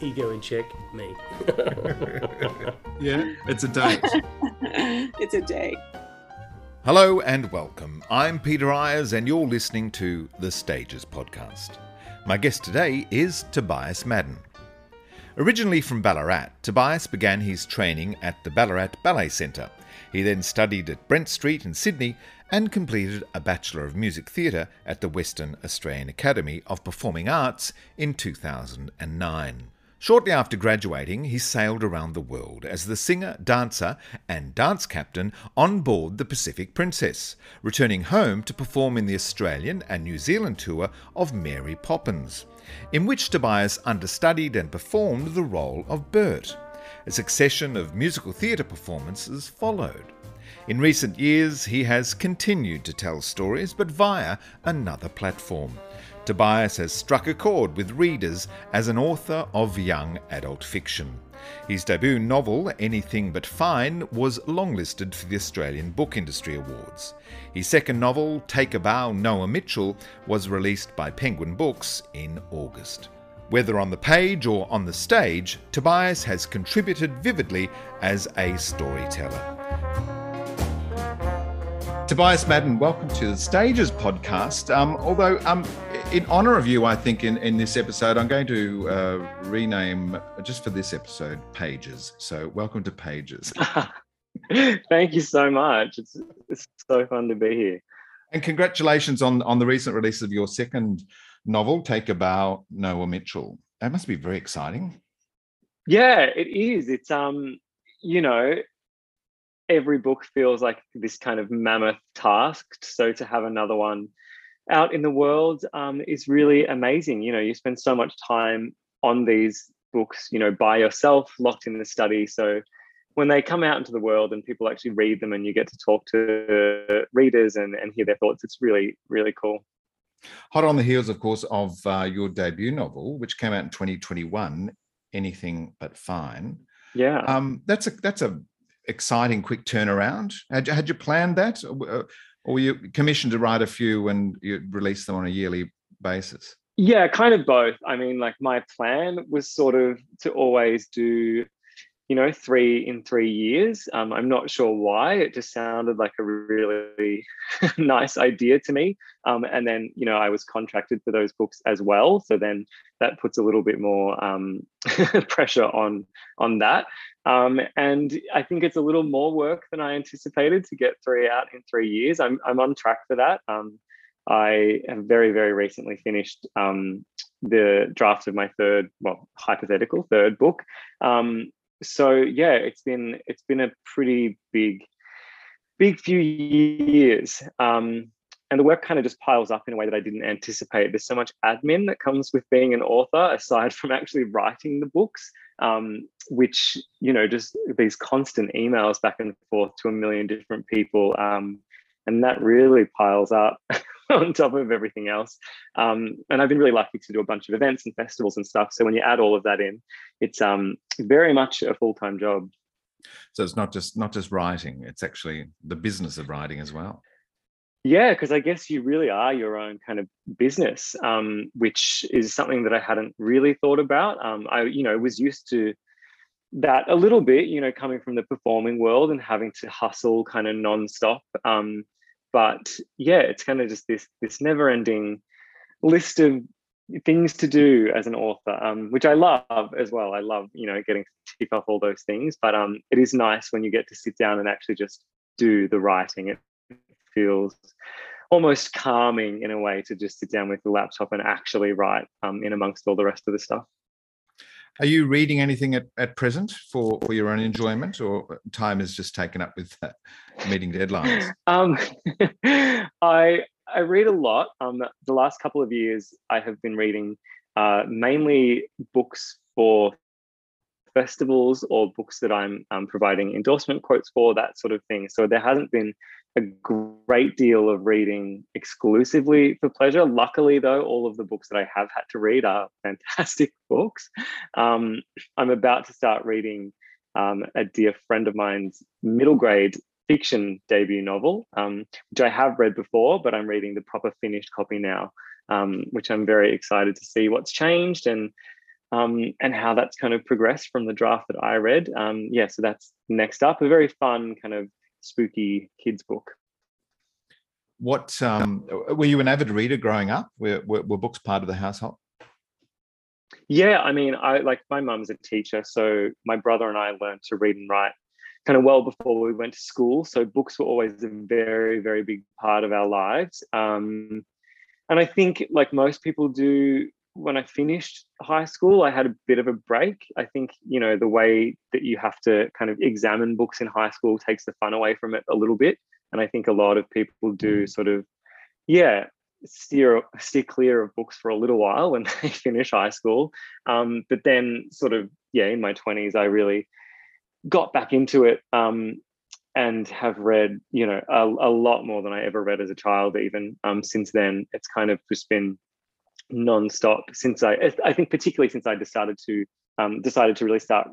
Ego in check, me. yeah, it's a date. it's a date. Hello and welcome. I'm Peter Ayres, and you're listening to the Stages podcast. My guest today is Tobias Madden. Originally from Ballarat, Tobias began his training at the Ballarat Ballet Centre. He then studied at Brent Street in Sydney and completed a Bachelor of Music Theatre at the Western Australian Academy of Performing Arts in 2009. Shortly after graduating, he sailed around the world as the singer, dancer, and dance captain on board the Pacific Princess, returning home to perform in the Australian and New Zealand tour of Mary Poppins, in which Tobias understudied and performed the role of Bert. A succession of musical theatre performances followed. In recent years, he has continued to tell stories, but via another platform. Tobias has struck a chord with readers as an author of young adult fiction. His debut novel, Anything But Fine, was longlisted for the Australian Book Industry Awards. His second novel, Take a Bow, Noah Mitchell, was released by Penguin Books in August. Whether on the page or on the stage, Tobias has contributed vividly as a storyteller. Tobias Madden, welcome to the Stages podcast. Um, although, um, in honour of you, I think in, in this episode, I'm going to uh, rename just for this episode Pages. So, welcome to Pages. Thank you so much. It's it's so fun to be here. And congratulations on on the recent release of your second novel, Take a Bow, Noah Mitchell. That must be very exciting. Yeah, it is. It's um, you know, every book feels like this kind of mammoth task. So to have another one out in the world um, is really amazing. You know, you spend so much time on these books, you know, by yourself, locked in the study. So when they come out into the world and people actually read them and you get to talk to readers and, and hear their thoughts, it's really, really cool. Hot on the heels, of course, of uh, your debut novel, which came out in 2021, Anything But Fine. Yeah. Um, that's a that's a exciting quick turnaround? Had you, had you planned that, or uh, were you commissioned to write a few and you release them on a yearly basis? Yeah, kind of both. I mean, like my plan was sort of to always do, you know, three in three years. Um, I'm not sure why. It just sounded like a really nice idea to me. Um, and then, you know, I was contracted for those books as well. So then that puts a little bit more um, pressure on on that. Um, and I think it's a little more work than I anticipated to get three out in three years. I'm, I'm on track for that. Um, I have very, very recently finished um, the draft of my third, well, hypothetical third book. Um, so yeah, it's been it's been a pretty big, big few years. Um, and the work kind of just piles up in a way that I didn't anticipate. There's so much admin that comes with being an author, aside from actually writing the books, um, which you know, just these constant emails back and forth to a million different people, um, and that really piles up on top of everything else. Um, and I've been really lucky to do a bunch of events and festivals and stuff. So when you add all of that in, it's um, very much a full time job. So it's not just not just writing; it's actually the business of writing as well. Yeah, because I guess you really are your own kind of business, um, which is something that I hadn't really thought about. Um, I, you know, was used to that a little bit, you know, coming from the performing world and having to hustle kind of nonstop. Um, but yeah, it's kind of just this this never-ending list of things to do as an author, um, which I love as well. I love, you know, getting to tick off all those things. But um, it is nice when you get to sit down and actually just do the writing. It feels almost calming in a way to just sit down with the laptop and actually write um, in amongst all the rest of the stuff. Are you reading anything at, at present for, for your own enjoyment, or time is just taken up with uh, meeting deadlines? Um, I I read a lot. Um, the last couple of years, I have been reading uh, mainly books for festivals or books that I'm um, providing endorsement quotes for, that sort of thing. So there hasn't been a great deal of reading exclusively for pleasure. Luckily, though, all of the books that I have had to read are fantastic books. Um, I'm about to start reading um, a dear friend of mine's middle grade fiction debut novel, um, which I have read before, but I'm reading the proper finished copy now, um, which I'm very excited to see what's changed and um, and how that's kind of progressed from the draft that I read. Um, yeah, so that's next up. A very fun kind of spooky kids book. What um, were you an avid reader growing up? Were, were, were books part of the household? Yeah, I mean, I like my mum's a teacher, so my brother and I learned to read and write kind of well before we went to school. So books were always a very, very big part of our lives. Um, and I think, like most people do, when I finished high school, I had a bit of a break. I think, you know, the way that you have to kind of examine books in high school takes the fun away from it a little bit. And I think a lot of people do mm. sort of, yeah, steer steer clear of books for a little while when they finish high school. Um, but then sort of, yeah, in my 20s, I really got back into it um, and have read, you know, a, a, lot more than I ever read as a child. Even um, since then, it's kind of just been nonstop since I, I think particularly since I decided to um, decided to really start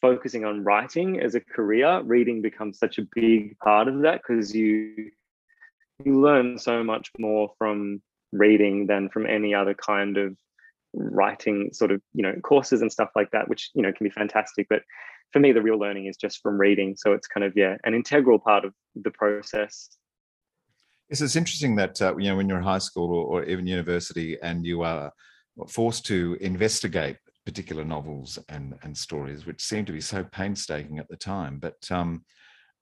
focusing on writing as a career. Reading becomes such a big part of that because you you learn so much more from reading than from any other kind of writing sort of you know courses and stuff like that which you know can be fantastic but for me, the real learning is just from reading. So it's kind of, yeah, an integral part of the process. Yes, it's interesting that, uh, you know, when you're in high school or, or even university and you are forced to investigate particular novels and, and stories, which seem to be so painstaking at the time. But um,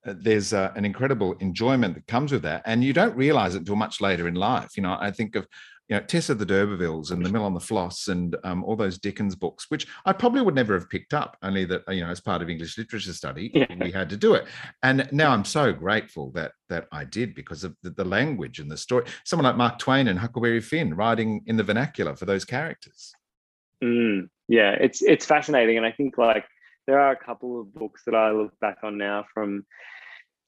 uh, there's uh, an incredible enjoyment that comes with that. And you don't realize it until much later in life. You know, I think of you know, Tess of the D'Urbervilles and The Mill on the Floss and um, all those Dickens books, which I probably would never have picked up, only that you know, as part of English literature study, yeah. we had to do it. And now I'm so grateful that that I did because of the, the, language and the story. Someone like Mark Twain and Huckleberry Finn writing in the vernacular for those characters. Mm, yeah, it's it's fascinating, and I think like there are a couple of books that I look back on now from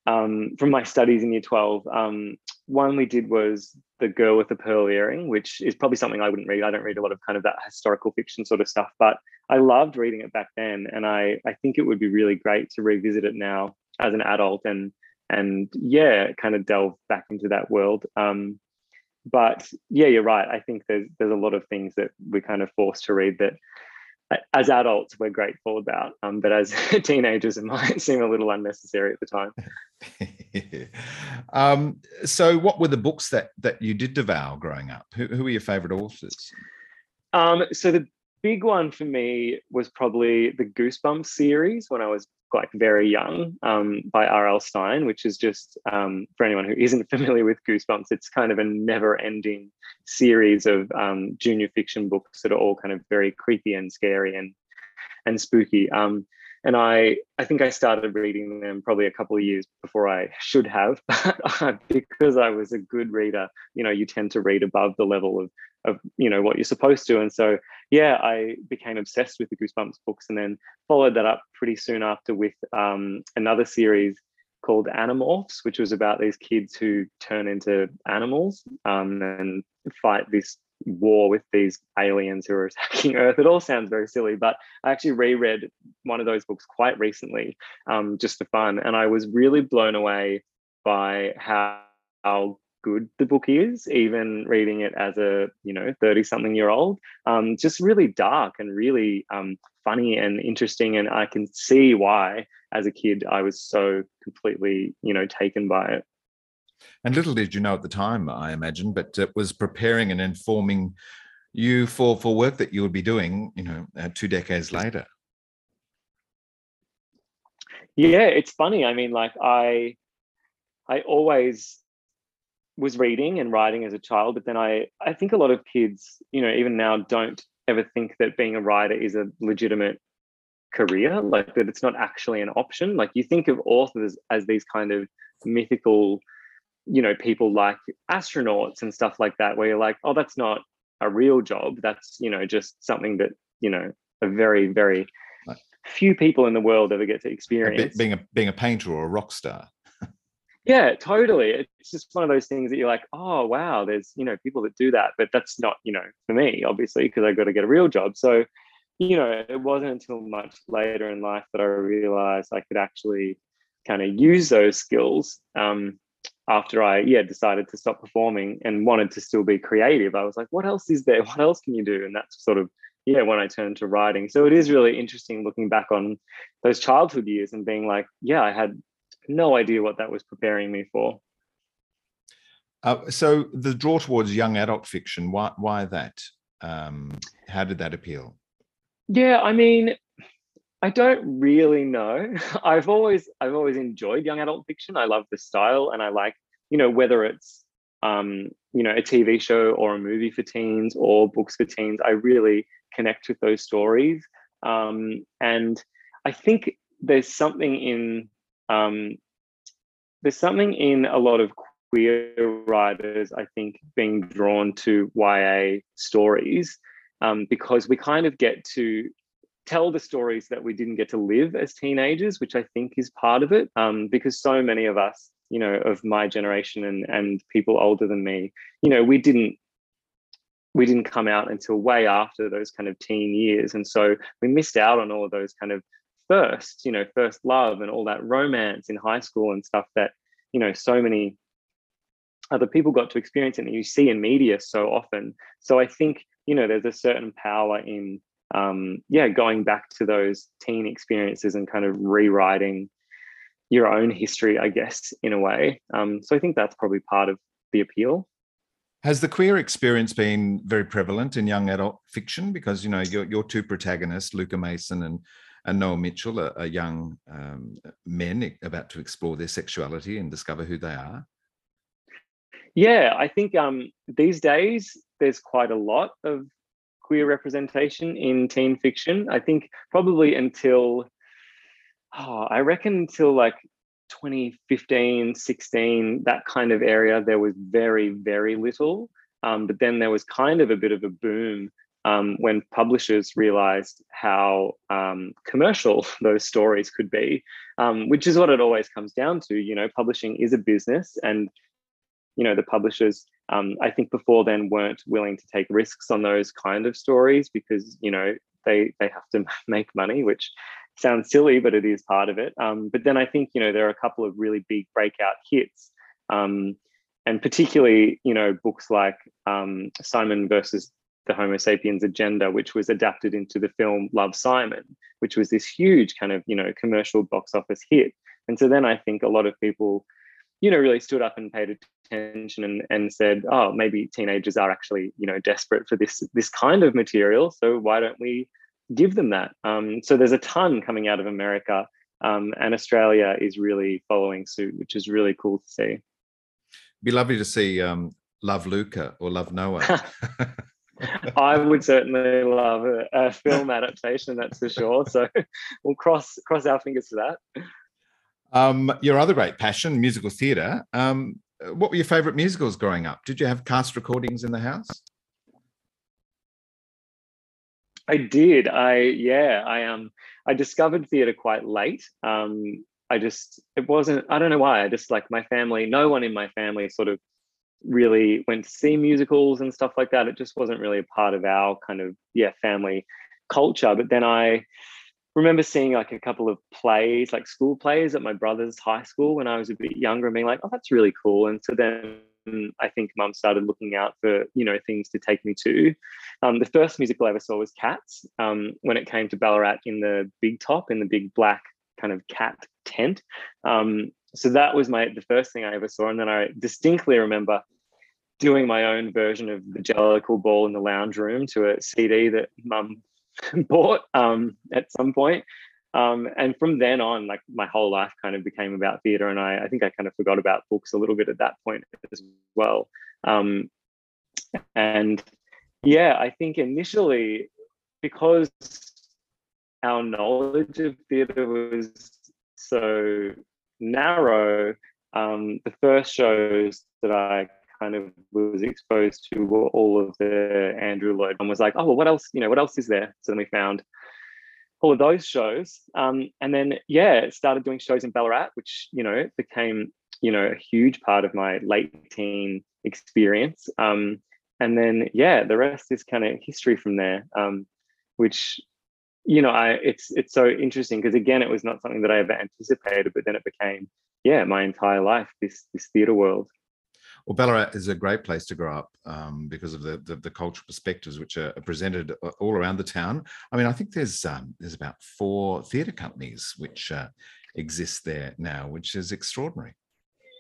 um, from my studies in year 12. Um, one we did was The Girl with the Pearl Earring, which is probably something I wouldn't read. I don't read a lot of kind of that historical fiction sort of stuff, but I loved reading it back then. And I, I think it would be really great to revisit it now as an adult and, and yeah, kind of delve back into that world. Um, but yeah, you're right. I think there's, there's a lot of things that we're kind of forced to read that as adults we're grateful about um, but as teenagers it might seem a little unnecessary at the time. Um, so what were the books that that you did devour growing up? Who, who were your favorite authors? Um, so the big one for me was probably the goosebumps series when i was like very young um, by R.L. Stine which is just um, for anyone who isn't familiar with Goosebumps, it's kind of a never-ending series of um, junior fiction books that are all kind of very creepy and scary and and spooky. Um, and I I think I started reading them probably a couple of years before I should have, but because I was a good reader, you know, you tend to read above the level of of you know what you're supposed to, and so yeah, I became obsessed with the Goosebumps books, and then followed that up pretty soon after with um, another series called Animorphs, which was about these kids who turn into animals um, and fight this war with these aliens who are attacking Earth. It all sounds very silly, but I actually reread one of those books quite recently, um, just for fun, and I was really blown away by how, how good the book is, even reading it as a you know thirty something year old. Um, just really dark and really um, funny and interesting, and I can see why as a kid I was so completely you know taken by it. And little did you know at the time, I imagine, but it was preparing and informing you for for work that you would be doing, you know, uh, two decades later. Yeah, it's funny. I mean, like I, I always was reading and writing as a child, but then I, I think a lot of kids, you know, even now, don't ever think that being a writer is a legitimate career, like that it's not actually an option. Like you think of authors as these kind of mythical, you know, people like astronauts and stuff like that, where you're like, oh, that's not a real job. That's, you know, just something that, you know, a very, very few people in the world ever get to experience. being a being a painter or a rock star. yeah, totally. It's just one of those things that you're like, oh wow, there's you know people that do that, but that's not you know for me obviously because I got to get a real job. So you know it wasn't until much later in life that I realized I could actually kind of use those skills. Um, after I yeah decided to stop performing and wanted to still be creative, I was like, what else is there? What else can you do? And that's sort of yeah when I turned to writing. So it is really interesting looking back on those childhood years and being like, yeah, I had no idea what that was preparing me for. Uh, so the draw towards young adult fiction, why why that? Um, how did that appeal? Yeah, I mean, I don't really know. I've always I've always enjoyed young adult fiction. I love the style and I like, you know, whether it's um, you know, a TV show or a movie for teens or books for teens, I really connect with those stories. Um, and I think there's something in um, there's something in a lot of queer writers, I think, being drawn to YA stories um, because we kind of get to tell the stories that we didn't get to live as teenagers, which I think is part of it. Um, because so many of us, you know, of my generation and and people older than me, you know, we didn't we didn't come out until way after those kind of teen years, and so we missed out on all of those kind of first, you know, first love and all that romance in high school and stuff that you know so many other people got to experience and you see in media so often. So I think you know there's a certain power in um, yeah, going back to those teen experiences and kind of rewriting your own history, I guess, in a way. Um, so I think that's probably part of the appeal. Has the queer experience been very prevalent in young adult fiction? Because you know your your two protagonists, Luca Mason and and Noah Mitchell, are, are young um, men about to explore their sexuality and discover who they are. Yeah, I think um, these days there's quite a lot of queer representation in teen fiction. I think probably until, oh, I reckon until like 2015, 16, that kind of area, there was very, very little. Um, but then there was kind of a bit of a boom um, when publishers realized how um, commercial those stories could be, um, which is what it always comes down to. You know, publishing is a business, and you know the publishers um, I think before then weren't willing to take risks on those kind of stories because you know they they have to make money, which sounds silly, but it is part of it. Um, but then I think you know there are a couple of really big breakout hits, um, and particularly you know books like um, Simon versus the Homo sapiens agenda, which was adapted into the film Love Simon, which was this huge kind of you know commercial box office hit. And so then I think a lot of people you know, really stood up and paid attention and, and said, oh, maybe teenagers are actually, you know, desperate for this this kind of material. So why don't we give them that? Um, so there's a ton coming out of America, um, and Australia is really following suit, which is really cool to see. Be lovely to see um, Love Luca or Love Noah. I would certainly love a, a film adaptation, that's for sure. So we'll cross cross our fingers for that. Um, your other great passion, musical theatre. Um, what were your favourite musicals growing up? Did you have cast recordings in the house? I did. I yeah. I um. I discovered theatre quite late. Um. I just it wasn't. I don't know why. I just like my family. No one in my family sort of really went to see musicals and stuff like that. It just wasn't really a part of our kind of yeah family culture. But then I remember seeing like a couple of plays, like school plays at my brother's high school when I was a bit younger and being like, oh, that's really cool. And so then I think mum started looking out for you know things to take me to. Um, the first musical I ever saw was Cats um, when it came to Ballarat in the big top in the big black kind of cat tent. Um, so that was my the first thing I ever saw, and then I distinctly remember doing my own version of the Jellicle Ball in the lounge room to a CD that mum bought um, at some point. Um, and from then on, like my whole life kind of became about theatre, and I, I think I kind of forgot about books a little bit at that point as well. Um, and yeah, I think initially because our knowledge of theatre was so narrow, um, the first shows that I kind of was exposed to were all of the Andrew Lloyd and was like, oh, well, what else, you know, what else is there? So then we found all of those shows. Um, and then, yeah, started doing shows in Ballarat, which, you know, became, you know, a huge part of my late teen experience. Um, and then, yeah, the rest is kind of history from there, um, which, you know, I it's it's so interesting because again, it was not something that I ever anticipated, but then it became, yeah, my entire life, this this theatre world. Well, Ballarat is a great place to grow up um, because of the, the, the cultural perspectives which are presented uh, all around the town. I mean, I think there's um, there's about four theatre companies which uh, exist there now, which is extraordinary.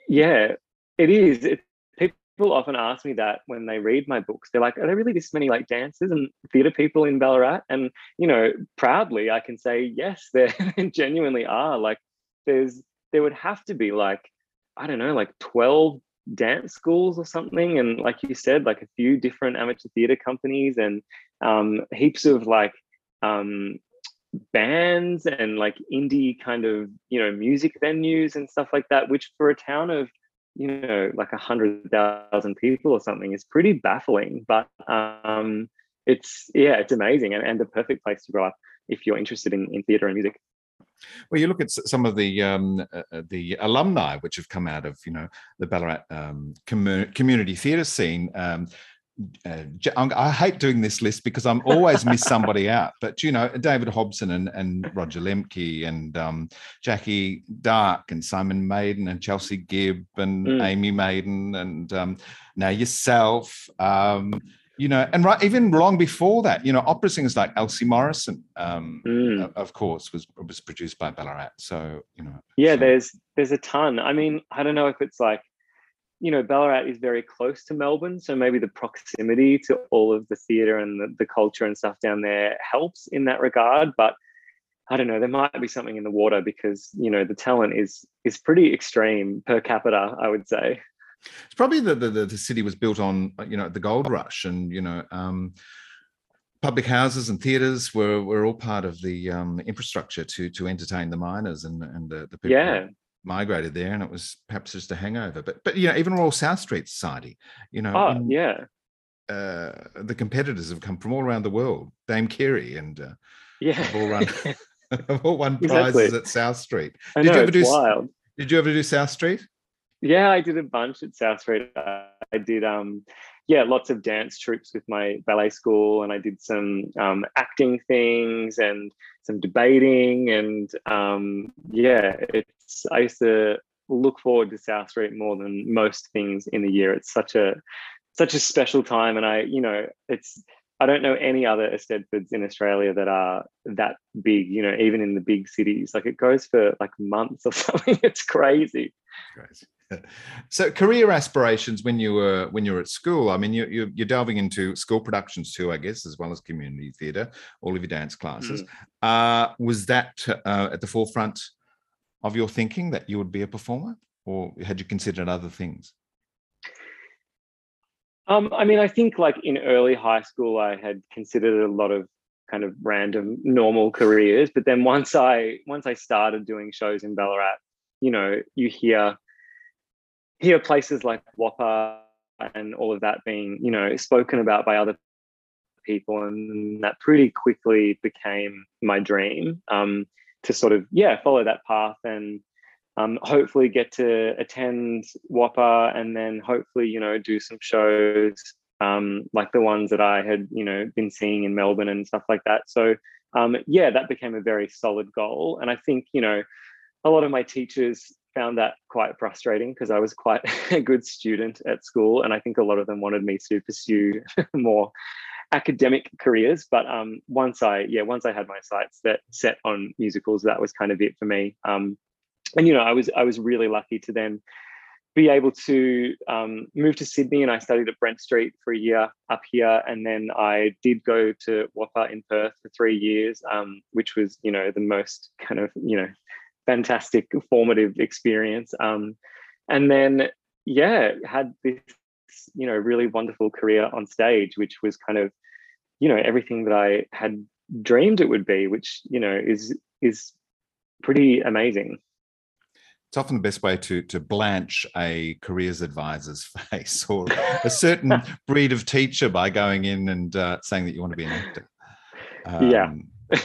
Yeah, it is. It, people often ask me that when they read my books. They're like, "Are there really this many like dancers and theatre people in Ballarat?" And you know, proudly, I can say yes, there genuinely are. Like, there's there would have to be like I don't know, like 12 dance schools or something and like you said like a few different amateur theater companies and um, heaps of like um, bands and like indie kind of you know music venues and stuff like that which for a town of you know like a hundred thousand people or something is pretty baffling but um it's yeah it's amazing and, and the perfect place to grow up if you're interested in, in theater and music well, you look at some of the um, uh, uh, the alumni which have come out of you know the Ballarat um, com- community theatre scene. Um, uh, I hate doing this list because I'm always miss somebody out. But you know, David Hobson and, and Roger Lemke and um, Jackie Dark and Simon Maiden and Chelsea Gibb and mm. Amy Maiden and um, now yourself. Um, you know, and right even long before that, you know, opera singers like Elsie Morison, um, mm. of course, was was produced by Ballarat. So you know, yeah, so. there's there's a ton. I mean, I don't know if it's like, you know, Ballarat is very close to Melbourne, so maybe the proximity to all of the theatre and the, the culture and stuff down there helps in that regard. But I don't know, there might be something in the water because you know the talent is is pretty extreme per capita, I would say. It's probably the, the the city was built on you know the gold rush, and you know um, public houses and theatres were were all part of the um, infrastructure to to entertain the miners and and the, the people. Yeah. Migrated there, and it was perhaps just a hangover. But but you know, even Royal South Street Society, you know, oh in, yeah, uh, the competitors have come from all around the world. Dame Kiri and uh, yeah, have all run, have all won prizes exactly. at South Street. I did know, you ever do? Wild. Did you ever do South Street? Yeah, I did a bunch at South Street. I did, um, yeah, lots of dance troupes with my ballet school, and I did some um, acting things and some debating, and um, yeah, it's. I used to look forward to South Street more than most things in the year. It's such a such a special time, and I, you know, it's. I don't know any other Eisteddfods in Australia that are that big, you know, even in the big cities. Like it goes for like months or something. It's crazy. Crazy. So career aspirations when you were when you were at school. I mean, you, you you're delving into school productions too, I guess, as well as community theatre, all of your dance classes. Mm. Uh, was that uh, at the forefront of your thinking that you would be a performer, or had you considered other things? Um, I mean, I think like in early high school, I had considered a lot of kind of random normal careers, but then once I once I started doing shows in Ballarat, you know, you hear hear places like WAAPA and all of that being, you know, spoken about by other people, and that pretty quickly became my dream um, to sort of yeah follow that path and um, hopefully get to attend WAAPA and then hopefully you know do some shows um, like the ones that I had you know been seeing in Melbourne and stuff like that. So um, yeah, that became a very solid goal, and I think you know a lot of my teachers found that quite frustrating because I was quite a good student at school, and I think a lot of them wanted me to pursue more academic careers. But um, once I, yeah, once I had my sights that set on musicals, that was kind of it for me. Um, and you know, I was I was really lucky to then be able to um, move to Sydney, and I studied at Brent Street for a year up here, and then I did go to WAAPA in Perth for three years, um, which was you know the most kind of you know fantastic formative experience. Um, and then yeah, had this you know really wonderful career on stage, which was kind of you know everything that I had dreamed it would be, which you know is is pretty amazing it's often the best way to to blanch a careers advisor's face or a certain breed of teacher by going in and uh, saying that you want to be an actor. Um, yeah.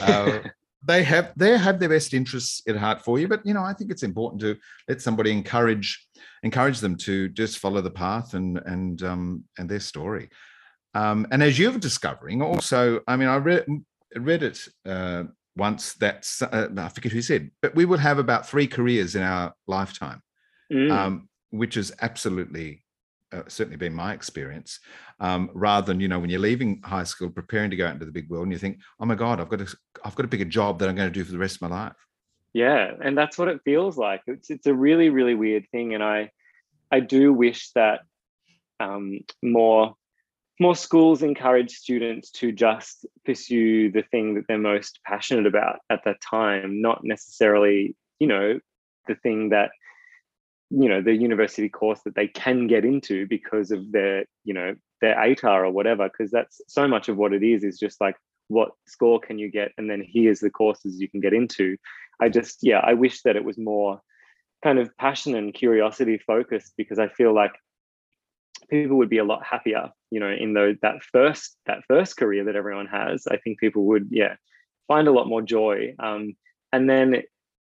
uh, they have they have their best interests at heart for you, but you know I think it's important to let somebody encourage encourage them to just follow the path and and um, and their story. Um, and as you're discovering, also, I mean, I read read it uh, once that's uh, I forget who said, but we will have about three careers in our lifetime, mm. um, which is absolutely uh, certainly been my experience. Um, rather than you know when you're leaving high school, preparing to go out into the big world, and you think, oh my god, I've got to I've got to pick a job that I'm going to do for the rest of my life. Yeah, and that's what it feels like. It's it's a really really weird thing, and I I do wish that um, more more schools encourage students to just pursue the thing that they're most passionate about at that time, not necessarily, you know, the thing that, you know, the university course that they can get into because of their, you know, their ATAR or whatever, because that's so much of what it is, is just like, what score can you get? And then here's the courses you can get into. I just, yeah, I wish that it was more kind of passion and curiosity focused because I feel like people would be a lot happier you know in the, that first that first career that everyone has i think people would yeah find a lot more joy um, and then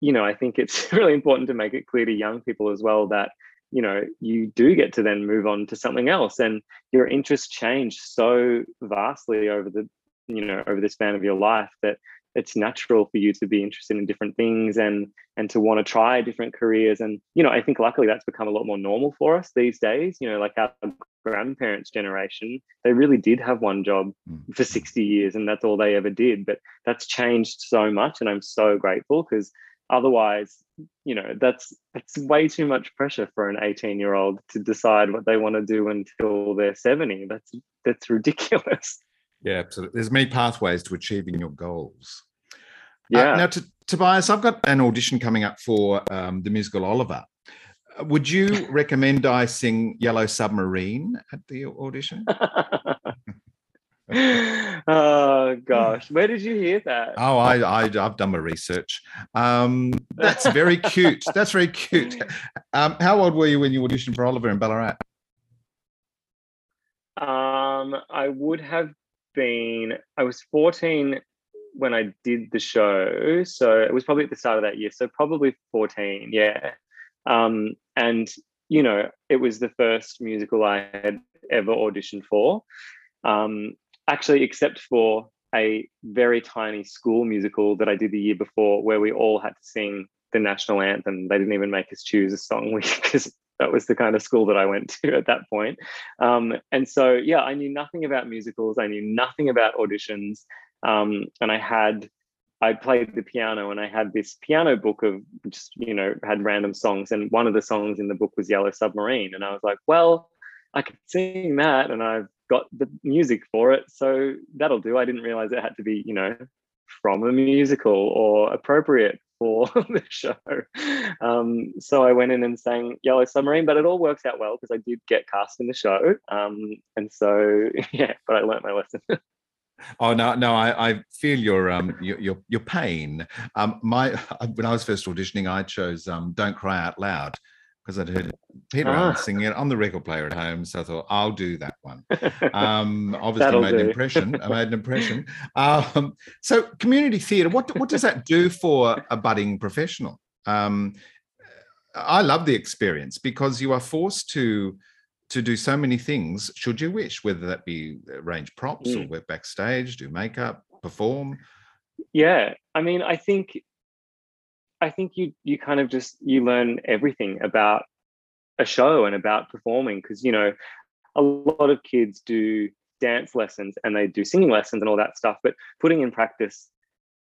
you know i think it's really important to make it clear to young people as well that you know you do get to then move on to something else and your interests change so vastly over the you know over the span of your life that it's natural for you to be interested in different things and and to want to try different careers and you know i think luckily that's become a lot more normal for us these days you know like our grandparents generation they really did have one job mm. for 60 years and that's all they ever did but that's changed so much and i'm so grateful because otherwise you know that's that's way too much pressure for an 18 year old to decide what they want to do until they're 70 that's that's ridiculous yeah absolutely there's many pathways to achieving your goals uh, yeah. Uh, now, to, Tobias, I've got an audition coming up for um, the musical Oliver. Uh, would you recommend I sing Yellow Submarine at the audition? oh gosh, where did you hear that? Oh, I, I I've done my research. Um, that's very cute. That's very cute. Um, how old were you when you auditioned for Oliver in Ballarat? Um, I would have been. I was fourteen when I did the show. So it was probably at the start of that year. So probably 14, yeah. Um, and, you know, it was the first musical I had ever auditioned for. Um, actually, except for a very tiny school musical that I did the year before where we all had to sing the national anthem. They didn't even make us choose a song because that was the kind of school that I went to at that point. Um, and so, yeah, I knew nothing about musicals. I knew nothing about auditions. Um, and I had, I played the piano and I had this piano book of just, you know, had random songs. And one of the songs in the book was Yellow Submarine. And I was like, well, I could sing that and I've got the music for it. So that'll do. I didn't realize it had to be, you know, from a musical or appropriate for the show. Um, so I went in and sang Yellow Submarine, but it all works out well because I did get cast in the show. Um, and so, yeah, but I learnt my lesson. Oh no, no, I, I feel your um your your, your pain. Um, my when I was first auditioning, I chose um "Don't Cry Out Loud" because I'd heard Peter ah. singing it on the record player at home, so I thought I'll do that one. Um, obviously made do. an impression. I made an impression. Um, so community theatre, what what does that do for a budding professional? Um, I love the experience because you are forced to to do so many things should you wish whether that be arrange props mm. or work backstage do makeup perform yeah i mean i think I think you you kind of just you learn everything about a show and about performing because you know a lot of kids do dance lessons and they do singing lessons and all that stuff but putting in practice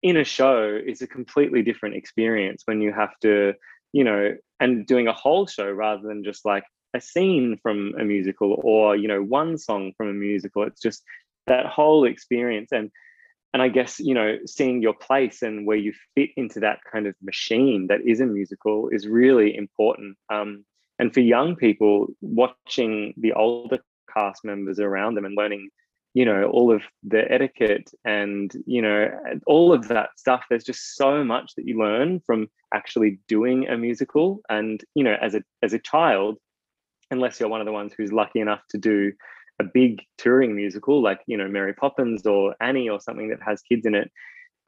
in a show is a completely different experience when you have to you know and doing a whole show rather than just like a scene from a musical or you know one song from a musical. It's just that whole experience and and i guess you know seeing your place and where you fit into that kind of machine that is a musical is really important. Um, and for young people watching the older cast members around them and learning you know all of the etiquette and you know all of that stuff there's just so much that you learn from actually doing a musical. And you know as a as a child unless you're one of the ones who's lucky enough to do a big touring musical like you know Mary Poppins or Annie or something that has kids in it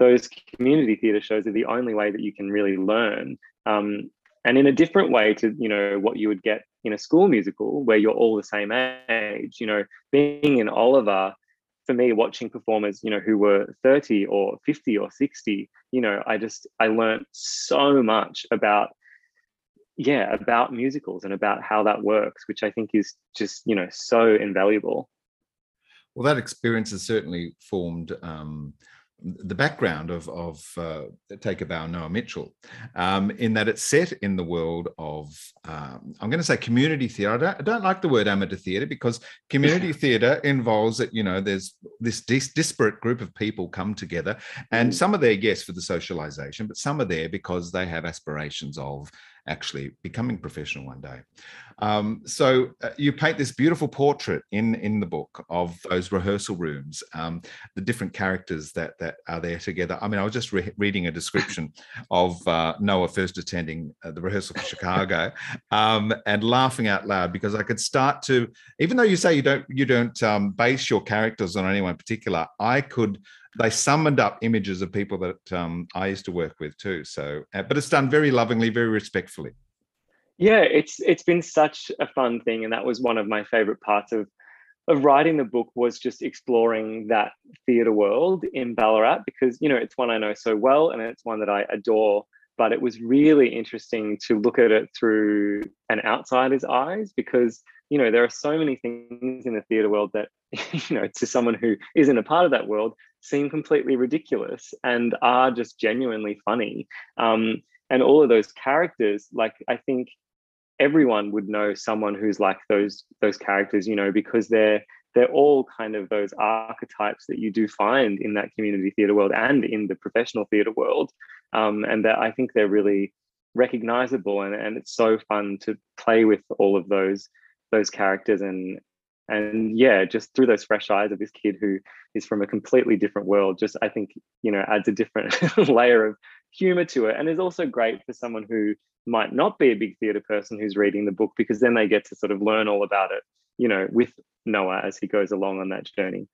those community theatre shows are the only way that you can really learn. Um, and in a different way to you know what you would get in a school musical where you're all the same age you know being in oliver for me watching performers you know who were 30 or 50 or 60 you know i just i learned so much about yeah about musicals and about how that works which i think is just you know so invaluable well that experience has certainly formed um, the background of, of uh, Take a Bow, Noah Mitchell, um, in that it's set in the world of, um, I'm going to say community theatre. I don't, I don't like the word amateur theatre because community theatre involves that, you know, there's this dis- disparate group of people come together and mm. some are there, yes, for the socialization, but some are there because they have aspirations of actually becoming professional one day. Um, so uh, you paint this beautiful portrait in in the book of those rehearsal rooms, um, the different characters that that are there together. I mean, I was just re- reading a description of uh, Noah first attending uh, the rehearsal for Chicago, um, and laughing out loud because I could start to, even though you say you don't you don't um, base your characters on anyone particular, I could they summoned up images of people that um, I used to work with too. So, uh, but it's done very lovingly, very respectfully. Yeah, it's it's been such a fun thing, and that was one of my favorite parts of of writing the book was just exploring that theatre world in Ballarat because you know it's one I know so well, and it's one that I adore. But it was really interesting to look at it through an outsider's eyes because you know there are so many things in the theatre world that you know to someone who isn't a part of that world seem completely ridiculous and are just genuinely funny. Um, and all of those characters, like I think everyone would know someone who's like those those characters, you know, because they're they're all kind of those archetypes that you do find in that community theatre world and in the professional theatre world. Um, and that I think they're really recognizable and, and it's so fun to play with all of those those characters and and yeah just through those fresh eyes of this kid who is from a completely different world just i think you know adds a different layer of humor to it. And is also great for someone who might not be a big theater person who's reading the book because then they get to sort of learn all about it you know with noah as he goes along on that journey.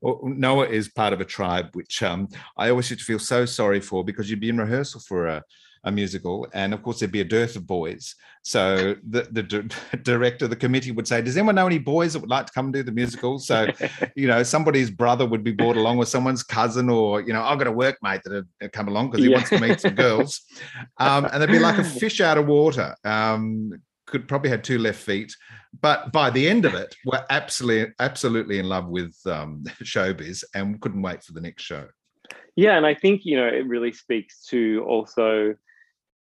Well, Noah is part of a tribe which um, I always used to feel so sorry for because you'd be in rehearsal for a, a musical, and of course there'd be a dearth of boys. So the the d- director, the committee would say, "Does anyone know any boys that would like to come and do the musical?" So, you know, somebody's brother would be brought along, or someone's cousin, or you know, I've got a workmate that have come along because he yeah. wants to meet some girls, um, and they'd be like a fish out of water. Um, could probably had two left feet, but by the end of it, we're absolutely absolutely in love with um, showbiz and couldn't wait for the next show. Yeah, and I think you know it really speaks to also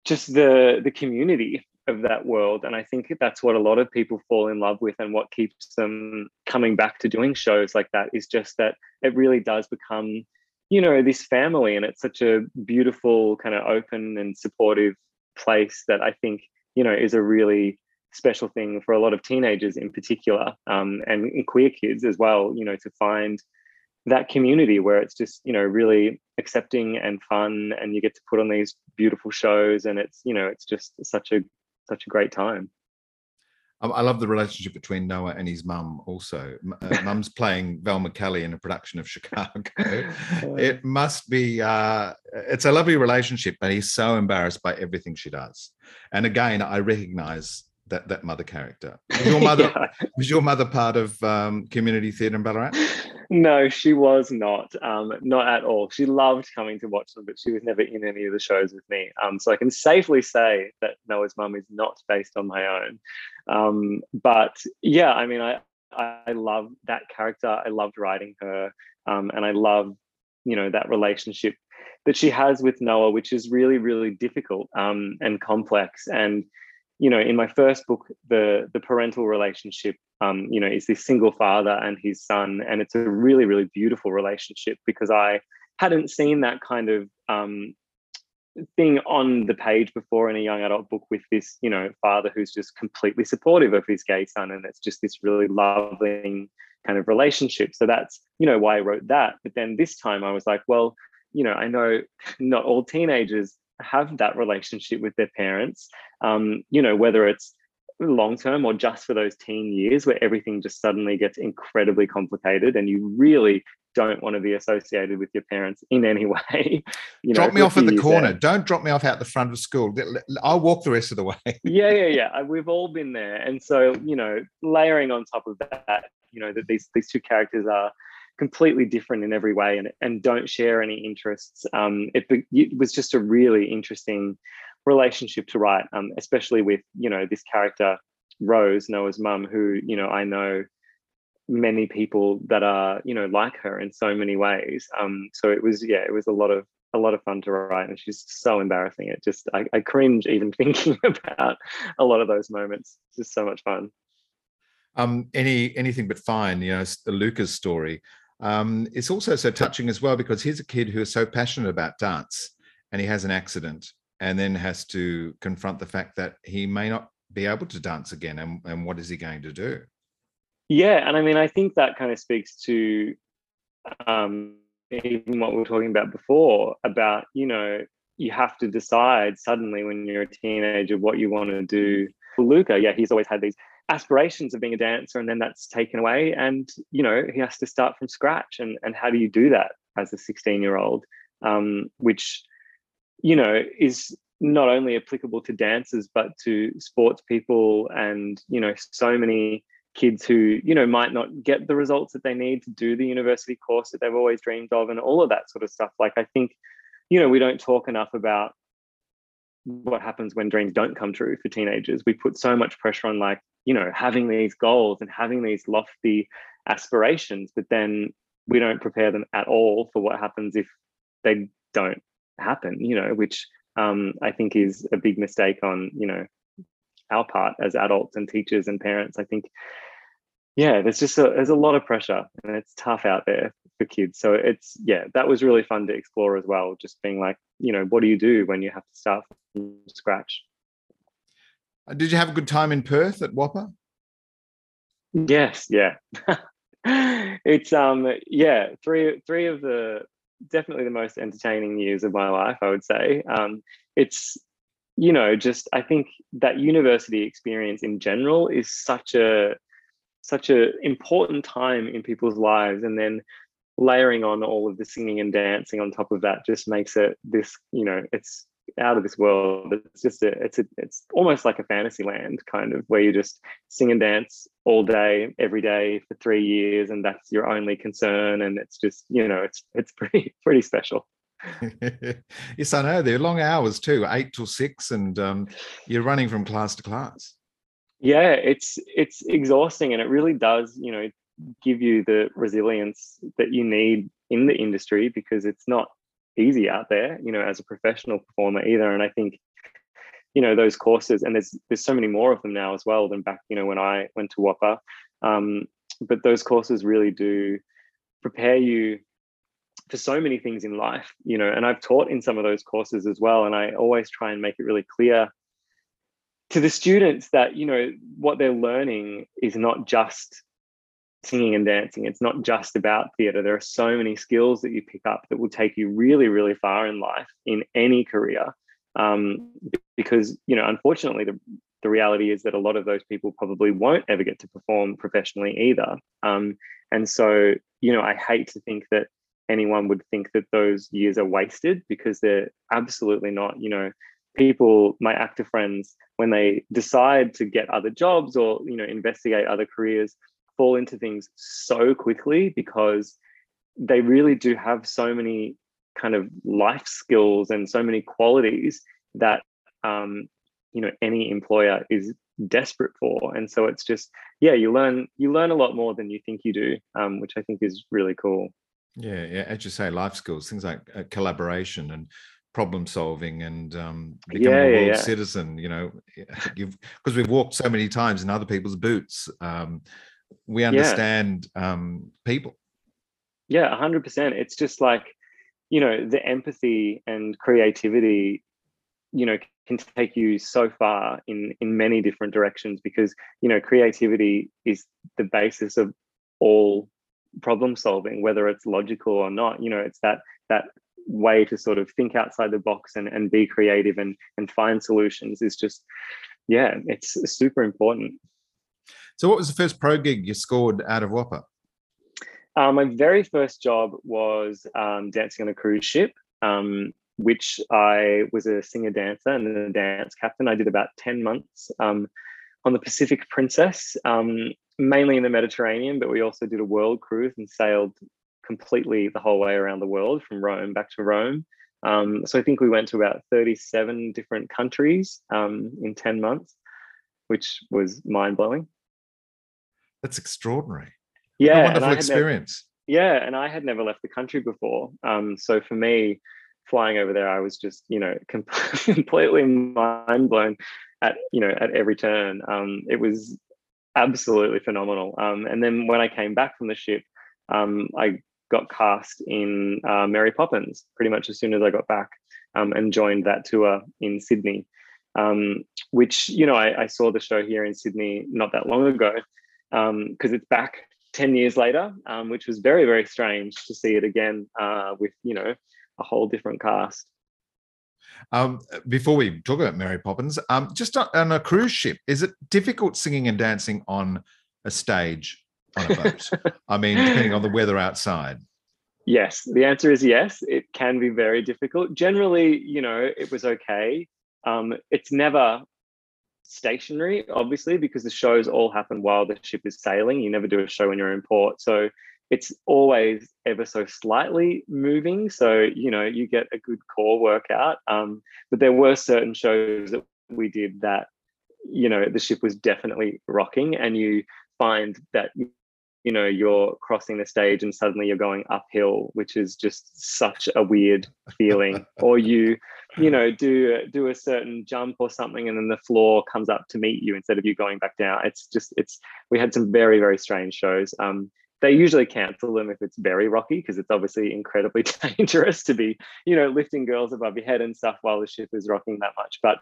just the the community of that world. And i think that's what a lot of people fall in love with and what keeps them coming back to doing shows like that is just that it really does become you know this family. And it's such a beautiful kind of open and supportive place that i think you know is a really special thing for a lot of teenagers in particular um, and, and queer kids as well you know to find that community where it's just you know really accepting and fun and you get to put on these beautiful shows and it's you know it's just such a such a great time I love the relationship between Noah and his mum. Also, uh, mum's playing Velma Kelly in a production of Chicago. it must be. Uh, it's a lovely relationship, but he's so embarrassed by everything she does. And again, I recognise that that mother character. Was your mother yeah. was your mother part of um, community theatre in Ballarat? No, she was not. Um, not at all. She loved coming to watch them, but she was never in any of the shows with me. Um, so I can safely say that Noah's mum is not based on my own. Um, but yeah, I mean, I I love that character. I loved writing her, um, and I love you know that relationship that she has with Noah, which is really really difficult um, and complex and you know in my first book the the parental relationship um, you know is this single father and his son and it's a really really beautiful relationship because i hadn't seen that kind of um, thing on the page before in a young adult book with this you know father who's just completely supportive of his gay son and it's just this really loving kind of relationship. So that's you know why i wrote that. But then this time i was like well you know i know not all teenagers have that relationship with their parents um, you know whether it's long term or just for those teen years where everything just suddenly gets incredibly complicated and you really don't want to be associated with your parents in any way. You drop know, me off at the corner. Don't drop me off out the front of school. I'll walk the rest of the way. yeah, yeah, yeah. We've all been there, and so you know, layering on top of that, you know, that these these two characters are completely different in every way and, and don't share any interests. Um, it, it, was just a really interesting relationship to write, um, especially with, you know, this character, Rose, Noah's mum, who, you know, I know many people that are, you know, like her in so many ways. Um, so it was, yeah, it was a lot of, a lot of fun to write and she's so embarrassing. It just, I, I cringe even thinking about a lot of those moments. It's just so much fun. Um, any anything but fine, you know, the Luca's story um, it's also so touching as well because here's a kid who is so passionate about dance and he has an accident and then has to confront the fact that he may not be able to dance again and, and what is he going to do? Yeah and i mean i think that kind of speaks to um, even what we were talking about before about you know you have to decide suddenly when you're a teenager what you want to do. Luca yeah he's always had these aspirations of being a dancer and then that's taken away and you know he has to start from scratch. And and how do you do that as a 16 year old um, which you know is not only applicable to dancers but to sports people and you know so many kids who you know might not get the results that they need to do the university course that they've always dreamed of and all of that sort of stuff. Like i think you know we don't talk enough about what happens when dreams don't come true for teenagers. We put so much pressure on like you know having these goals and having these lofty aspirations but then we don't prepare them at all for what happens if they don't happen you know which um, i think is a big mistake on you know our part as adults and teachers and parents. I think yeah there's just a there's a lot of pressure and it's tough out there for kids so it's yeah that was really fun to explore as well just being like you know what do you do when you have to start from scratch uh, did you have a good time in Perth at WAAPA? Yes, yeah. it's um yeah, three three of the definitely the most entertaining years of my life, I would say. Um it's you know, just I think that university experience in general is such a such a important time in people's lives and then layering on all of the singing and dancing on top of that just makes it this you know it's out of this world. It's just a, it's a, it's almost like a fantasy land kind of where you just sing and dance all day, every day for three years, and that's your only concern. And it's just, you know, it's it's pretty pretty special. yes, I know. They're long hours too, eight till six, and um, you're running from class to class. Yeah, it's it's exhausting, and it really does, you know, give you the resilience that you need in the industry because it's not easy out there, you know, as a professional performer either. And I think, you know, those courses, and there's there's so many more of them now as well than back, you know, when I went to WAAPA. Um, but those courses really do prepare you for so many things in life, you know, and I've taught in some of those courses as well. And I always try and make it really clear to the students that, you know, what they're learning is not just singing and dancing. It's not just about theatre. There are so many skills that you pick up that will take you really, really far in life in any career. Um, because, you know, unfortunately, the, the reality is that a lot of those people probably won't ever get to perform professionally either. Um, and so, you know, I hate to think that anyone would think that those years are wasted because they're absolutely not. You know, people, my actor friends, when they decide to get other jobs or you know investigate other careers, fall into things so quickly because they really do have so many kind of life skills and so many qualities that um, you know any employer is desperate for and so it's just yeah you learn you learn a lot more than you think you do um, which i think is really cool yeah yeah as you say life skills things like uh, collaboration and problem solving and um, becoming Yeah, a world yeah. citizen you know because we've walked so many times in other people's boots um, we understand um, people Yeah, 100%. It's just like, you know, the empathy and creativity, you know, can take you so far in in many different directions because, you know, creativity is the basis of all problem solving whether it's logical or not. You know, it's that that way to sort of think outside the box and and be creative and and find solutions is just yeah, it's super important. So what was the first pro gig you scored out of WAAPA Uh, my very first job was um, dancing on a cruise ship, um, which I was a singer dancer and a dance captain. I did about 10 months um, on the Pacific Princess, um, mainly in the Mediterranean, but we also did a world cruise and sailed completely the whole way around the world from Rome back to Rome. Um, so I think we went to about 37 different countries um, in 10 months, which was mind blowing. That's extraordinary Yeah, wonderful had never- experience yeah, and I had never left the country before. Um, so for me, flying over there, I was just you know completely mind blown at you know at every turn. Um, it was absolutely phenomenal. Um, and then when I came back from the ship, um, I got cast in uh, Mary Poppins pretty much as soon as I got back, um, and joined that tour in Sydney. Um, which you know I, I saw the show here in Sydney not that long ago because it's back 10 years later, um, which was very, very strange to see it again uh, with, you know, a whole different cast. Um, before we talk about Mary Poppins, um, just on, on a cruise ship, is it difficult singing and dancing on a stage on a boat? I mean, depending on the weather outside. Yes, the answer is yes. It can be very difficult. Generally, you know, it was okay. Um, it's never stationary, obviously, because the shows all happen while the ship is sailing. You never do a show when you're in port. So it's always ever so slightly moving. So, you know, you get a good core workout. Um, but there were certain shows that we did that, you know, the ship was definitely rocking and you find that you know you're crossing the stage and suddenly you're going uphill which is just such a weird feeling. Or you you know do do a certain jump or something and then the floor comes up to meet you instead of you going back down. It's just it's we had some very very strange shows. Um they usually cancel them if it's very rocky because it's obviously incredibly dangerous to be you know lifting girls above your head and stuff while the ship is rocking that much. But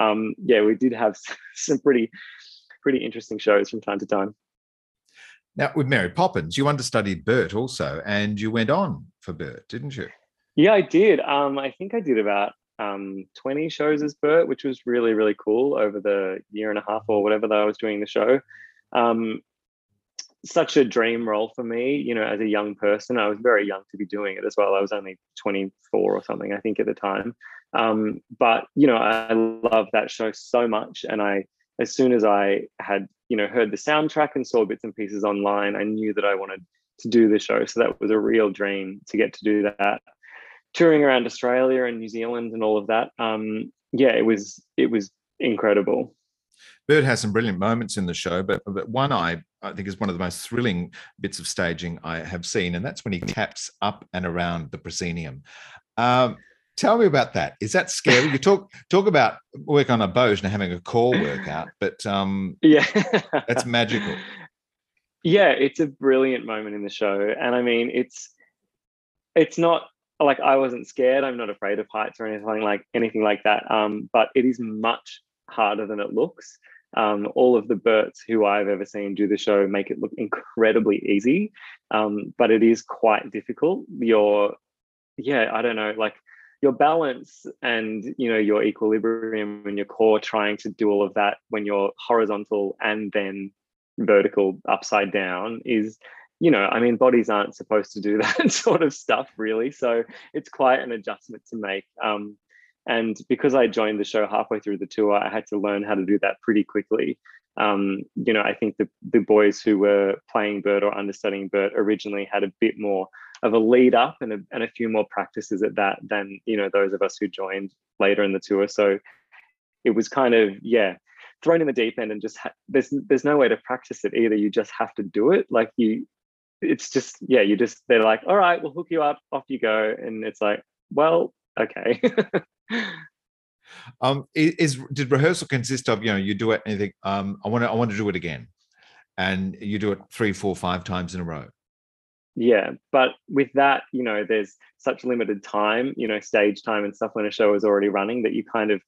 um yeah we did have some pretty pretty interesting shows from time to time Now, with Mary Poppins, you understudied Bert also, and you went on for Bert, didn't you? Yeah, I did. Um, I think I did about um, 20 shows as Bert, which was really, really cool over the year and a half or whatever that I was doing the show. Um, such a dream role for me, you know, as a young person. I was very young to be doing it as well. I was only 24 or something, I think, at the time. Um, but, you know, I love that show so much. And I, as soon as I had, you know, heard the soundtrack and saw bits and pieces online, I knew that I wanted to do the show. So that was a real dream to get to do that. Touring around Australia and New Zealand and all of that. Um, yeah, it was it was incredible. Bert has some brilliant moments in the show, but, but one I, I think is one of the most thrilling bits of staging I have seen, and that's when he taps up and around the proscenium. Um, tell me about that. Is that scary? You talk talk about work on a boat and having a core workout, but um, yeah, that's magical. Yeah, it's a brilliant moment in the show, and I mean, it's it's not like I wasn't scared. I'm not afraid of heights or anything like anything like that. Um, but it is much harder than it looks. Um, all of the Berts who I've ever seen do the show make it look incredibly easy, um, but it is quite difficult. Your, yeah, I don't know, like your balance and you know your equilibrium and your core trying to do all of that when you're horizontal and then vertical upside down is you know i mean bodies aren't supposed to do that sort of stuff really so it's quite an adjustment to make um, and because I joined the show halfway through the tour, I had to learn how to do that pretty quickly. Um, you know, I think the the boys who were playing Bert or understudying Bert originally had a bit more of a lead up and a, and a few more practices at that than you know those of us who joined later in the tour. So it was kind of yeah thrown in the deep end and just ha- there's there's no way to practice it either. You just have to do it. Like you, it's just yeah. You just they're like, all right, we'll hook you up, off you go, and it's like, well, okay. um, is did rehearsal consist of you know you do it and you think um I want to I want to do it again, and you do it three, four, five times in a row. Yeah, but with that, you know, there's such limited time, you know, stage time and stuff when a show is already running that you kind of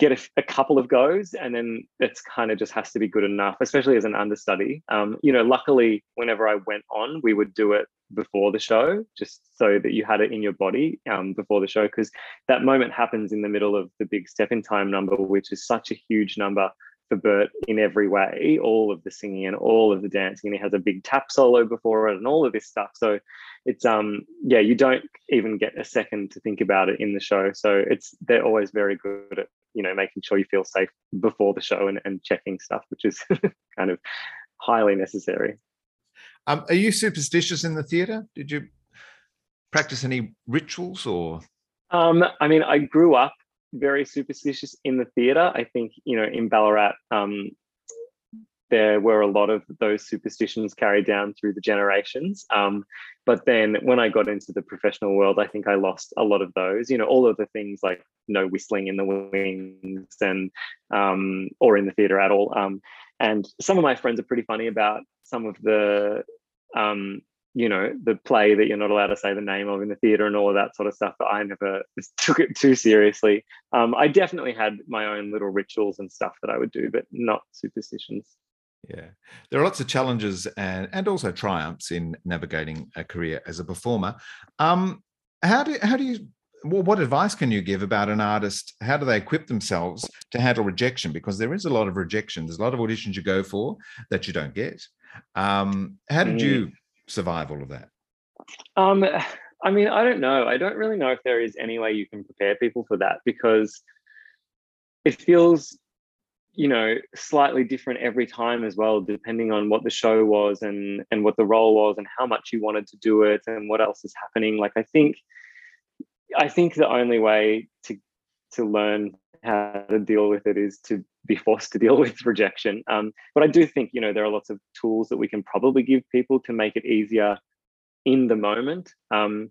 get a, a, couple of goes and then it's kind of just has to be good enough especially as an understudy. Um, you know luckily whenever i went on we would do it before the show just so that you had it in your body um, before the show because that moment happens in the middle of the big step in time number which is such a huge number for Bert in every way, all of the singing and all of the dancing. And he has a big tap solo before it and all of this stuff. So it's um yeah, you don't even get a second to think about it in the show. So it's they're always very good at, you know, making sure you feel safe before the show and, and checking stuff, which is kind of highly necessary. Um, are you superstitious in the theatre? Did you practice any rituals or? Um, I mean, I grew up very superstitious in the theatre. I think you know in Ballarat, um, there were a lot of those superstitions carried down through the generations. Um, but then when I got into the professional world, I think I lost a lot of those. You know, all of the things like no whistling in the wings and um, or in the theatre at all. Um, and some of my friends are pretty funny about some of the um, you know the play that you're not allowed to say the name of in the theater and all of that sort of stuff but i never took it too seriously um, i definitely had my own little rituals and stuff that i would do but not superstitions yeah there are lots of challenges and and also triumphs in navigating a career as a performer um, how do how do you well, what advice can you give about an artist? How do they equip themselves to handle rejection? Because there is a lot of rejection. There's a lot of auditions you go for that you don't get. Um, how did mm. you survive all of that? Um, I mean, I don't know. I don't really know if there is any way you can prepare people for that because it feels, you know, slightly different every time as well, depending on what the show was and and what the role was and how much you wanted to do it and what else is happening. Like I think, I think the only way to to learn how to deal with it is to be forced to deal with rejection. Um, but I do think you know there are lots of tools that we can probably give people to make it easier in the moment. Um,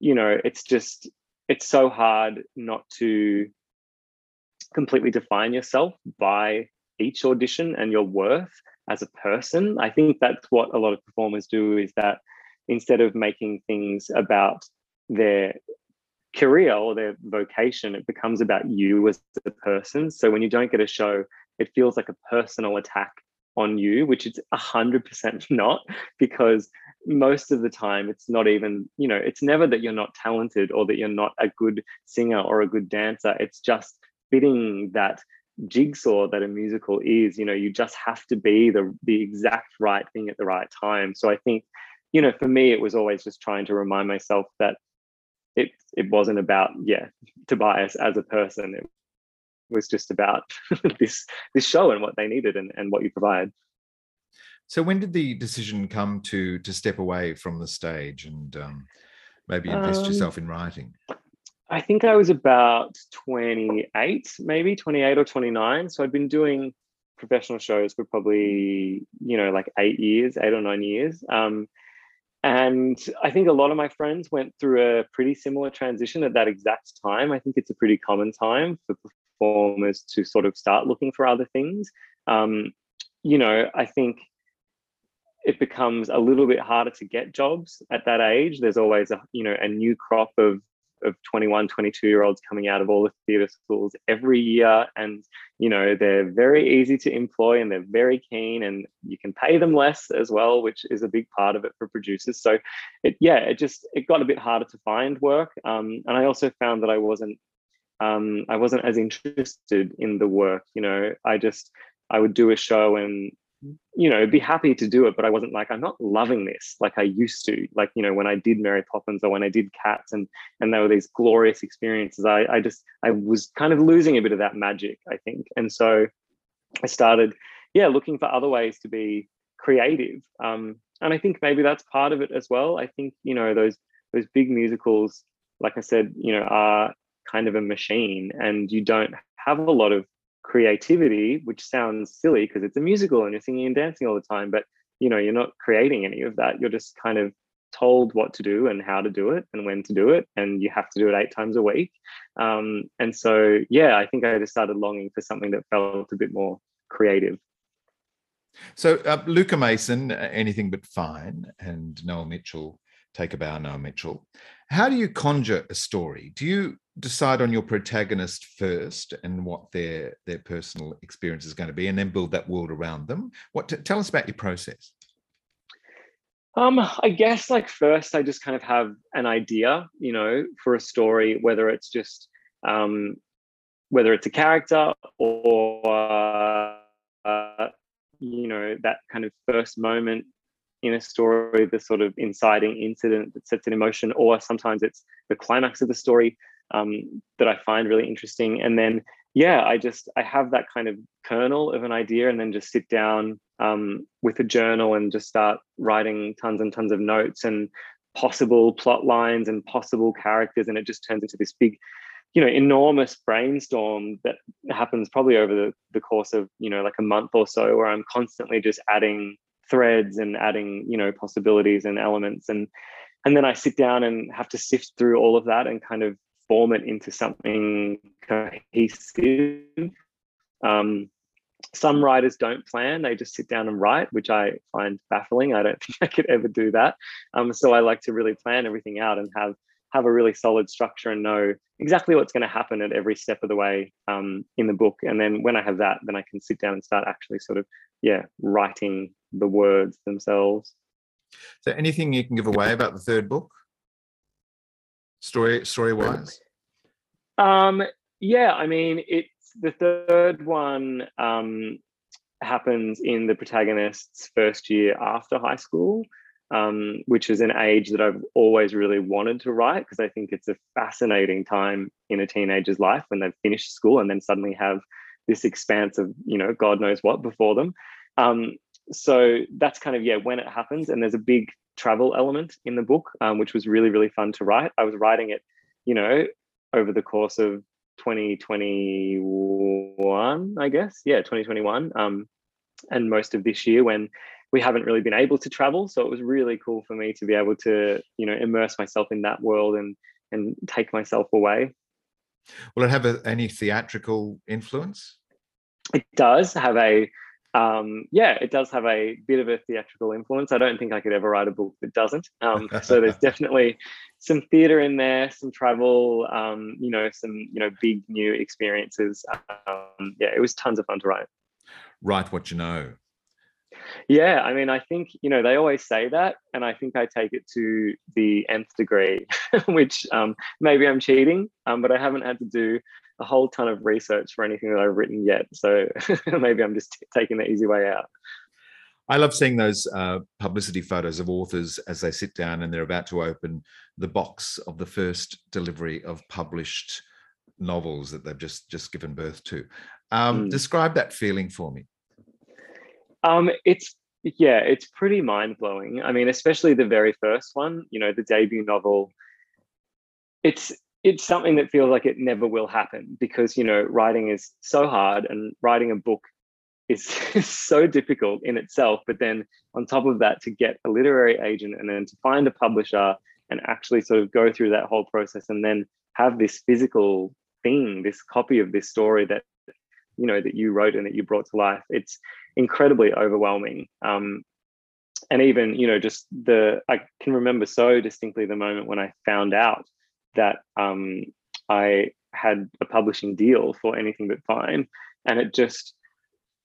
you know, it's just it's so hard not to completely define yourself by each audition and your worth as a person. I think that's what a lot of performers do is that instead of making things about their career or their vocation, it becomes about you as a person. So when you don't get a show, it feels like a personal attack on you, which it's a hundred percent not, because most of the time it's not even, you know, it's never that you're not talented or that you're not a good singer or a good dancer. It's just fitting that jigsaw that a musical is. You know, you just have to be the the exact right thing at the right time. So I think, you know, for me, it was always just trying to remind myself that it it wasn't about yeah Tobias as a person. It was just about this this show and what they needed and, and what you provide. So when did the decision come to to step away from the stage and um, maybe invest um, yourself in writing? I think I was about 28, maybe 28 or 29. So I'd been doing professional shows for probably, you know, like eight years, eight or nine years. Um, and I think a lot of my friends went through a pretty similar transition at that exact time. I think it's a pretty common time for performers to sort of start looking for other things. Um, you know, I think it becomes a little bit harder to get jobs at that age. There's always a you know a new crop of of 21 22 year olds coming out of all the theatre schools every year. And you know they're very easy to employ and they're very keen and you can pay them less as well which is a big part of it for producers. So it yeah it just it got a bit harder to find work. Um, and i also found that i wasn't um, i wasn't as interested in the work you know. I just i would do a show and you know, be happy to do it, but I wasn't like, I'm not loving this like I used to. Like, you know, when I did Mary Poppins or when I did Cats and and there were these glorious experiences, I, I just I was kind of losing a bit of that magic, I think. And so I started, yeah, looking for other ways to be creative. Um, and I think maybe that's part of it as well. I think, you know, those those big musicals, like I said, you know, are kind of a machine and you don't have a lot of creativity, which sounds silly because it's a musical and you're singing and dancing all the time, but you know, you're not creating any of that. You're just kind of told what to do and how to do it and when to do it, and you have to do it eight times a week. Um, and so, yeah, I think I just started longing for something that felt a bit more creative. So, uh, Luca Mason, uh, anything but fine, and Noah Mitchell, take a bow, Noah Mitchell. How do you conjure a story? Do you decide on your protagonist first and what their their personal experience is going to be, and then build that world around them? What tell us about your process? Um, I guess like first, I just kind of have an idea, you know, for a story, whether it's just um, whether it's a character or uh, you know that kind of first moment in a story, the sort of inciting incident that sets an emotion, or sometimes it's the climax of the story um, that I find really interesting. And then, yeah, I just I have that kind of kernel of an idea, and then just sit down um, with a journal and just start writing tons and tons of notes and possible plot lines and possible characters, and it just turns into this big you know enormous brainstorm that happens probably over the, the course of you know like a month or so where i'm constantly just adding threads and adding you know possibilities and elements. And and then i sit down and have to sift through all of that and kind of form it into something cohesive. Um, some writers don't plan. They just sit down and write which i find baffling. I don't think i could ever do that. Um, so i like to really plan everything out and have have a really solid structure and know exactly what's going to happen at every step of the way um, in the book. And then when I have that, then I can sit down and start actually sort of, yeah, writing the words themselves. So anything you can give away about the third book? Story story wise? Um, yeah, I mean it's the third one um, happens in the protagonist's first year after high school um, which is an age that I've always really wanted to write because I think it's a fascinating time in a teenager's life when they've finished school and then suddenly have this expanse of, you know, God knows what before them. Um, so that's kind of, yeah, when it happens. And there's a big travel element in the book, um, which was really, really fun to write. I was writing it, you know, over the course of 2021, I guess. Yeah, 2021. Um, and most of this year when we haven't really been able to travel so it was really cool for me to be able to you know immerse myself in that world and and take myself away will it have a, any theatrical influence? It does have a um, yeah it does have a bit of a theatrical influence. I don't think i could ever write a book that doesn't. Um, so there's definitely some theater in there some travel um, you know some you know big new experiences. Um, yeah it was tons of fun to write. Write what you know yeah, I mean, I think, you know, they always say that, and I think I take it to the nth degree, which um, maybe I'm cheating, um, but I haven't had to do a whole ton of research for anything that I've written yet. So maybe I'm just t- taking the easy way out. I love seeing those uh, publicity photos of authors as they sit down and they're about to open the box of the first delivery of published novels that they've just just given birth to. Um, mm. Describe that feeling for me. Um, it's yeah, it's pretty mind blowing. I mean, especially the very first one, you know, the debut novel. It's it's something that feels like it never will happen because you know writing is so hard and writing a book is, is so difficult in itself. But then on top of that, to get a literary agent and then to find a publisher and actually sort of go through that whole process and then have this physical thing, this copy of this story that you know that you wrote and that you brought to life. It's incredibly overwhelming. Um, and even, you know, just the, I can remember so distinctly the moment when I found out that um, I had a publishing deal for anything but fine. And it just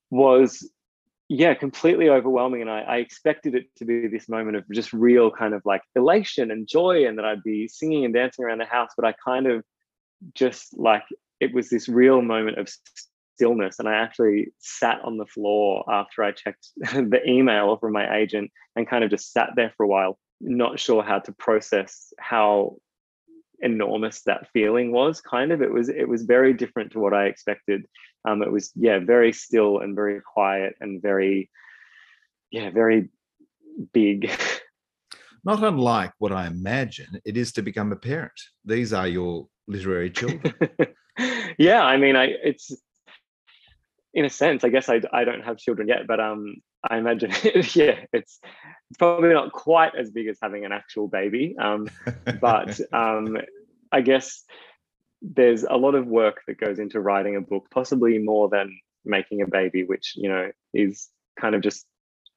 was, yeah, completely overwhelming. And I, I expected it to be this moment of just real kind of like elation and joy and that I'd be singing and dancing around the house. But I kind of just like, it was this real moment of stillness. And I actually sat on the floor after I checked the email from my agent and kind of just sat there for a while, not sure how to process how enormous that feeling was kind of. It was it was very different to what i expected. Um it was yeah very still and very quiet and very yeah very big. Not unlike what i imagine it is to become a parent. These are your literary children. Yeah i mean i it's in a sense i guess i, I don't have children yet but um i imagine yeah it's probably not quite as big as having an actual baby um but um i guess there's a lot of work that goes into writing a book possibly more than making a baby which you know is kind of just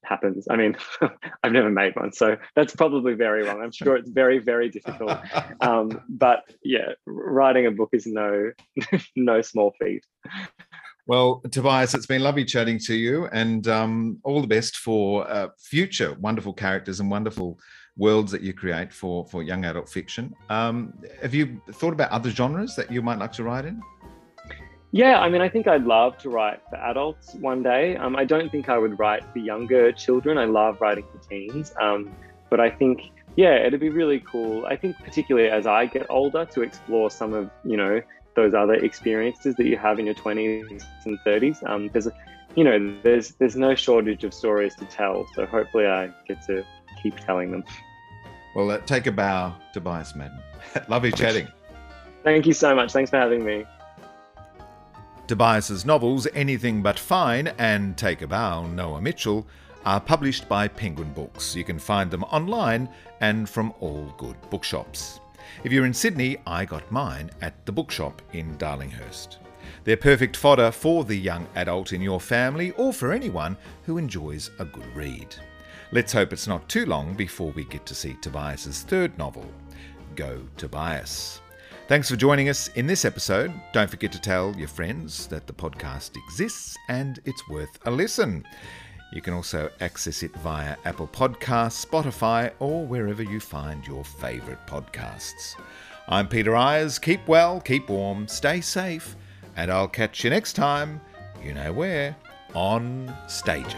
happens. I mean, I've never made one, so that's probably very wrong. I'm sure it's very, very difficult. Um, but yeah, writing a book is no, no small feat. Well, Tobias, it's been lovely chatting to you, and um, all the best for uh, future wonderful characters and wonderful worlds that you create for for young adult fiction. Um, have you thought about other genres that you might like to write in? Yeah, I mean, I think I'd love to write for adults one day. Um, I don't think I would write for younger children. I love writing for teens. Um, but I think, yeah, it'd be really cool. I think, particularly as I get older, to explore some of, you know, those other experiences that you have in your 20s and 30s. Um, there's, you know, there's there's no shortage of stories to tell. So hopefully, I get to keep telling them. Well, uh, take a bow, Tobias Madden. Lovely chatting. Thank you so much. Thanks for having me. Tobias's novels Anything But Fine and Take a Bow, Noah Mitchell, are published by Penguin Books. You can find them online and from all good bookshops. If you're in Sydney, I got mine at the bookshop in Darlinghurst. They're perfect fodder for the young adult in your family or for anyone who enjoys a good read. Let's hope it's not too long before we get to see Tobias's third novel, Go Tobias. Thanks for joining us in this episode. Don't forget to tell your friends that the podcast exists and it's worth a listen. You can also access it via Apple Podcasts, Spotify, or wherever you find your favourite podcasts. I'm Peter Ayers. Keep well, keep warm, stay safe, and I'll catch you next time, you know where, on stages.